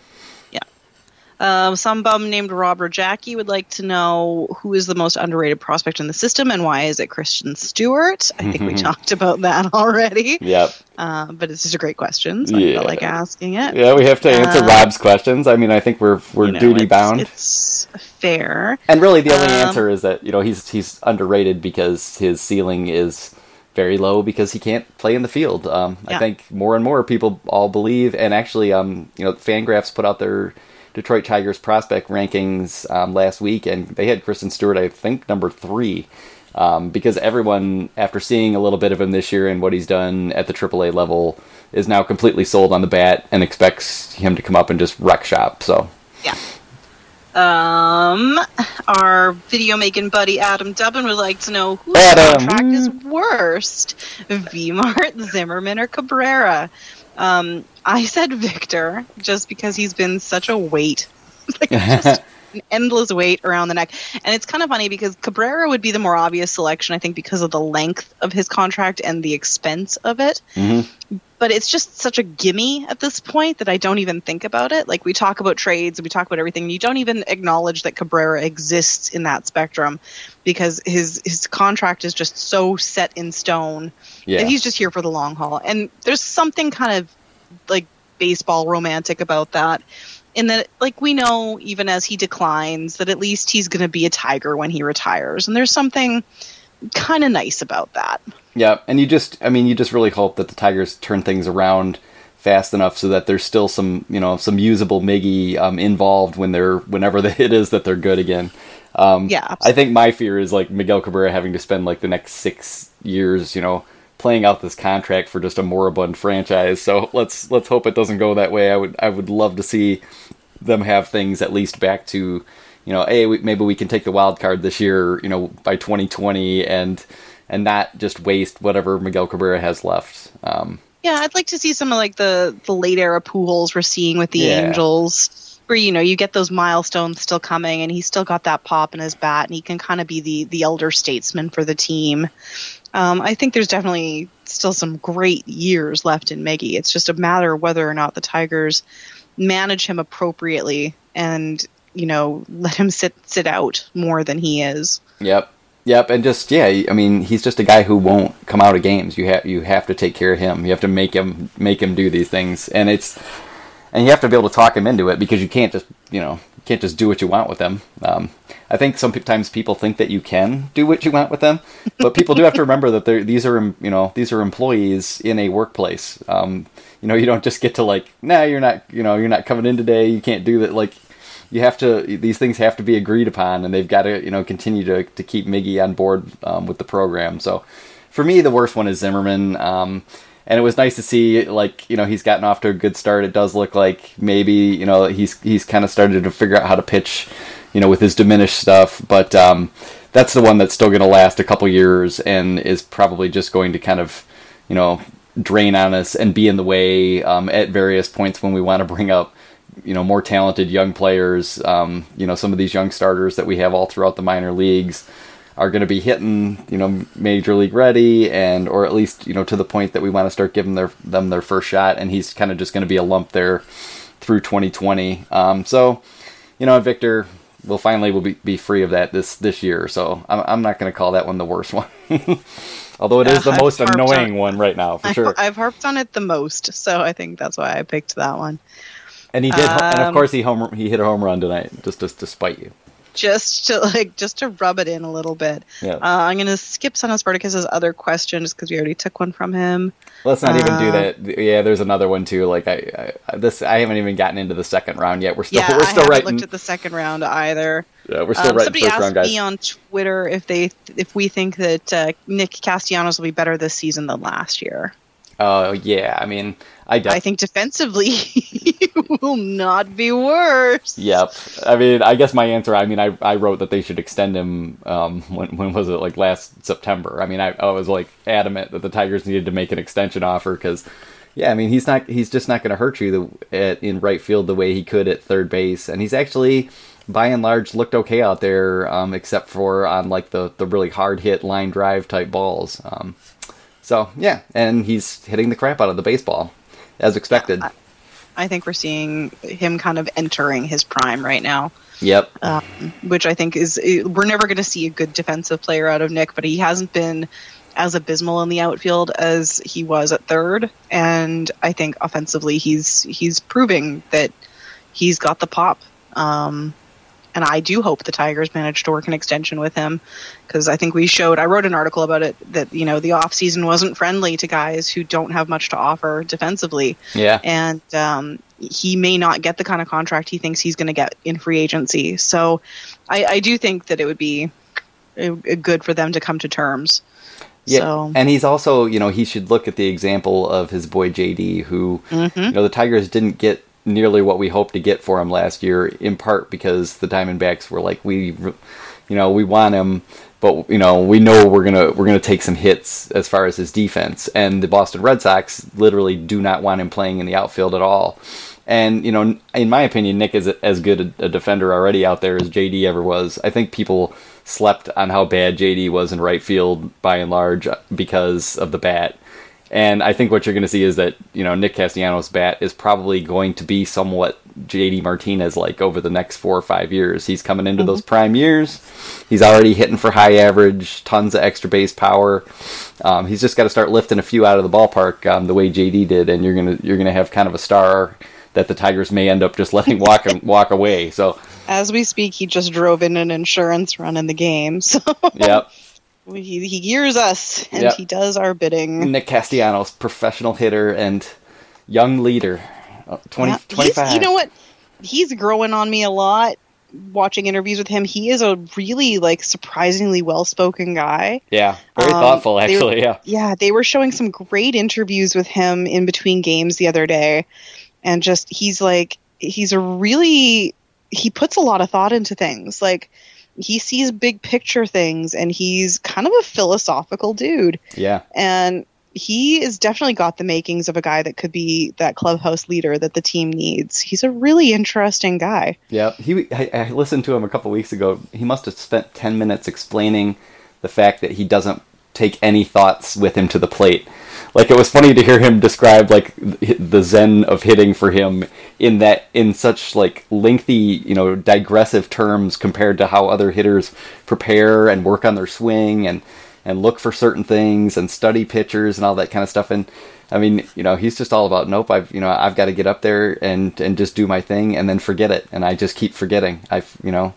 Um, some bum named Rob Rogacki would like to know who is the most underrated prospect in the system and why is it Christin Stewart? I think we [LAUGHS] talked about that already, Yep. uh, but it's just a great question, so I Yeah. felt like asking it. Yeah, we have to answer Uh, Rob's questions. I mean, I think we're we're You know, duty it's- bound. It's fair. And really, the only Um, answer is that you know he's he's underrated because his ceiling is very low because he can't play in the field. Um, I think more and more people all believe, and actually, um, you know, Fangraphs put out their Detroit Tigers prospect rankings um, last week, and they had Christin Stewart, I think, number three. Um, because everyone, after seeing a little bit of him this year and what he's done at the AAA level, is now completely sold on the bat and expects him to come up and just wreck shop. So, Yeah. Um, our video making buddy Adam Dubbin would like to know whose Adam. contract is worst, Vmart, Zimmermann, or Cabrera. Um, I said Victor just because he's been such a weight, [LAUGHS] like just [LAUGHS] an endless weight around the neck. And it's kind of funny because Cabrera would be the more obvious selection, I think, because of the length of his contract and the expense of it mhm. but it's just such a gimme at this point that I don't even think about it. Like we talk about trades and we talk about everything, and you don't even acknowledge that Cabrera exists in that spectrum because his his contract is just so set in stone yeah, that he's just here for the long haul. And there's something kind of like baseball romantic about that. In that, like we know, even as he declines, that at least he's going to be a tiger when he retires, and there's something kind of nice about that. Yeah, and you just, I mean, you just really hope that the Tigers turn things around fast enough so that there's still some, you know, some usable Miggy um, involved when they're, whenever [LAUGHS] the hit is that they're good again. Um, Yeah, I think my fear is like Miguel Cabrera having to spend like the next six years, you know, playing out this contract for just a moribund franchise. So let's let's hope it doesn't go that way. I would I would love to see them have things at least back to, you know, hey, we, maybe we can take the wild card this year, you know, by 2020 and and not just waste whatever Miguel Cabrera has left. Um, Yeah, I'd like to see some of like the the late era Pujols we're seeing with the Yeah. Angels, where you know you get those milestones still coming, and he's still got that pop in his bat, and he can kind of be the the elder statesman for the team. Um, I think there's definitely still some great years left in Miggy. It's just a matter of whether or not the Tigers manage him appropriately and you know let him sit sit out more than he is. Yep. Yep, and just yeah, I mean, he's just a guy who won't come out of games. You have you have to take care of him. You have to make him make him do these things, and it's and you have to be able to talk him into it because you can't just you know you can't just do what you want with him. Um, I think sometimes people think that you can do what you want with them, but people do have to remember that these are you know these are employees in a workplace. Um, you know, you don't just get to like, nah, you're not you know you're not coming in today. You can't do that. Like you have to these things have to be agreed upon and they've got to you know continue to, to keep miggy on board um, with the program so for me the worst one is zimmermann um, and it was nice to see like you know he's gotten off to a good start it does look like maybe you know he's he's kind of started to figure out how to pitch you know with his diminished stuff but um, that's the one that's still going to last a couple years and is probably just going to kind of you know drain on us and be in the way um, at various points when we want to bring up you know more talented young players. Um, you know some of these young starters that we have all throughout the minor leagues are going to be hitting you know major league ready and or at least you know to the point that we want to start giving their them their first shot. And he's kind of just going to be a lump there through 2020. Um, so you know Victor will finally will be, be free of that this this year. So I'm I'm not going to call that one the worst [LAUGHS] one. Although it is Uh, the I've most annoying on- one right now, for I've, sure. I've harped on it the most, so I think that's why I picked that one. And he did, and of Um, course he home he hit a home run tonight, just just to spite you. Just to like just to rub it in a little bit. Yeah. Uh, I'm gonna skip Son of Spartacus's other question just because we already took one from him. Let's not even do Uh, that. Yeah, there's another one too. Like I, I this I haven't even gotten into the second round yet. We're still yeah, we're I still haven't writing. looked at the second round either. yeah, we're still Um, writing somebody first asked round guys. me on Twitter if they if we think that uh, Nick Castellanos will be better this season than last year. Oh yeah, I mean I I think defensively [LAUGHS] he will not be worse. Yep. I mean, I guess my answer. I mean, I, I wrote that they should extend him. Um, [LAUGHS] when when was it? Like last September. I mean, I, I was like adamant that the Tigers needed to make an extension offer because, yeah, I mean, he's not. He's just not going to hurt you the, at, in right field the way he could at third base, and he's actually. By and large, looked okay out there, um, except for on like the, the really hard hit line drive type balls. Um, so yeah, and he's hitting the crap out of the baseball, as expected. I think we're seeing him kind of entering his prime right now. Yep. um, which I think is we're never going to see a good defensive player out of Nick, but he hasn't been as abysmal in the outfield as he was at third, and I think offensively he's he's proving that he's got the pop. Um, and I do hope the Tigers manage to work an extension with him because I think we showed. I wrote an article about it that you know the off season wasn't friendly to guys who don't have much to offer defensively Yeah. and um, he may not get the kind of contract he thinks he's going to get in free agency. So I, I do think that it would be good for them to come to terms. Yeah, So and he's also, you know, he should look at the example of his boy JD, who, Mm-hmm. you know, the Tigers didn't get nearly what we hoped to get for him last year, in part because the Diamondbacks were like, we, you know, we want him, but you know, we know we're gonna we're gonna take some hits as far as his defense, and the Boston Red Sox literally do not want him playing in the outfield at all. And you know, in my opinion, Nick is as good a, defender already out there as JD ever was. I think people slept on how bad JD was in right field by and large because of the bat. And I think what you're going to see is that you know Nick Castellanos' bat is probably going to be somewhat JD Martinez like over the next four or five years. He's coming into those prime years. He's already hitting for high average, tons of extra base power. Um, he's just got to start lifting a few out of the ballpark um, the way JD did, and you're gonna you're gonna have kind of a star that the Tigers may end up just [LAUGHS] letting walk walk away. So as we speak, he just drove in an insurance run in the game. [LAUGHS] So yep. He, he gears us and Yep. he does our bidding. Nick Castellanos, professional hitter and young leader. Uh, 20, Yeah, he's- 25. You know what? He's growing on me a lot. Watching interviews with him, he is a really like surprisingly well-spoken guy. Yeah, very Um, thoughtful, actually. Yeah. yeah, they were showing some great interviews with him in between games the other day. And just, he's like, he's a really, he puts a lot of thought into things. Like, he sees big picture things and he's kind of a philosophical dude. Yeah. And he is definitely got the makings of a guy that could be that clubhouse leader that the team needs. He's a really interesting guy. Yeah. He, I, I listened to him a couple weeks ago. He must have spent 10 minutes explaining the fact that he doesn't take any thoughts with him to the plate. Like it was funny to hear him describe like the zen of hitting for him in that in such like lengthy, you know, digressive terms compared to how other hitters prepare and work on their swing and and look for certain things and study pitchers and all that kind of stuff and I mean, you know, he's just all about nope. I've you know I've got to get up there and and just do my thing and then forget it, and I just keep forgetting. I you know,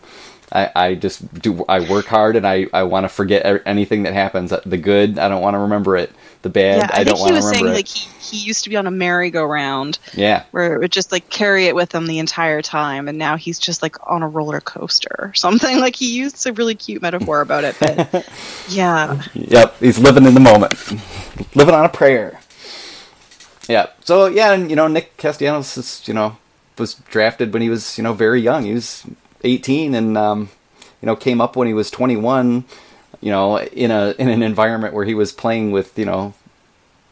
I I just do I work hard and I I want to forget anything that happens. Uh, the good I don't want to remember it. The bad yeah, I, I, don't want to was remember saying it. like he, he used to be on a merry-go-round yeah, where it would just like carry it with him the entire time, and now he's just like on a roller coaster or something. [LAUGHS] Like he used a really cute metaphor about it, but [LAUGHS] yeah, Yep, he's living in the moment, living on a prayer. Yeah. So yeah, and you know Nick Castellanos is you know was drafted when he was you know very young. He was 18 and um, you know came up when he was 21. You know in a in an environment where he was playing with you know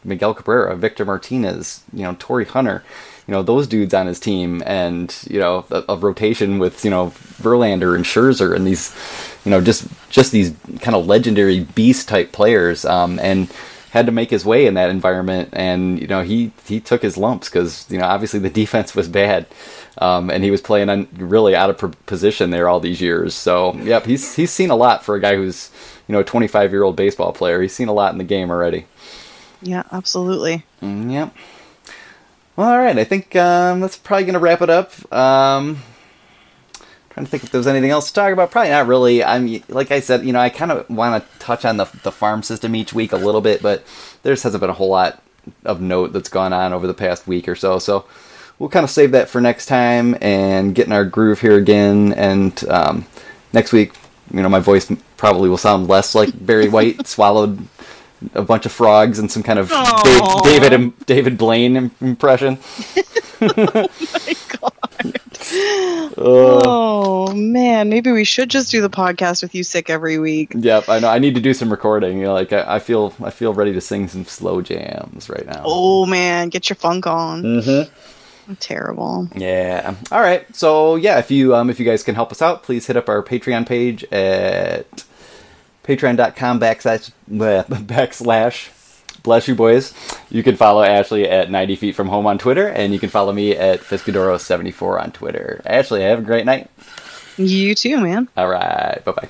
Miguel Cabrera, Victor Martinez, you know Torii Hunter. You know those dudes on his team, and you know a, a rotation with you know Verlander and Scherzer and these, you know just just these kind of legendary beast type players, um, and had to make his way in that environment. And you know he he took his lumps because you know obviously the [LAUGHS] defense was bad, um, and he was playing on really out of position there all these years. So yep, he's he's seen a lot for a guy who's you know a 25 year old baseball player. He's seen a lot in the game already. yeah, absolutely. Mm, Yep. Well, all right. I think um, that's probably going to wrap it up. Um, trying to think if there's anything else to talk about. Probably not really. I'm like I said, you know, I kind of want to touch on the the farm system each week a little bit, but there just hasn't been a whole lot of note that's gone on over the past week or so. So we'll kind of save that for next time and get in our groove here again. And um, next week, you know, my voice probably will sound less like Barry White [LAUGHS] swallowed a bunch of frogs and some kind of Aw. Da- David David Blaine im- impression. [LAUGHS] Oh man, maybe we should just do the podcast with you sick every week. Yep, I know. I need to do some recording. You know, like I, I feel, I feel ready to sing some slow jams right now. Oh man, get your funk on. Mm-hmm. Terrible. Yeah. All right. So yeah, if you um, if you guys can help us out, please hit up our Patreon page at patreon.com backslash [LAUGHS] backslash bless you boys. You can follow Ashley at 90 feet from home on Twitter, and you can follow me at Fiscadoro74 on Twitter. Ashley, have a great night. You too, man. All right. Bye bye.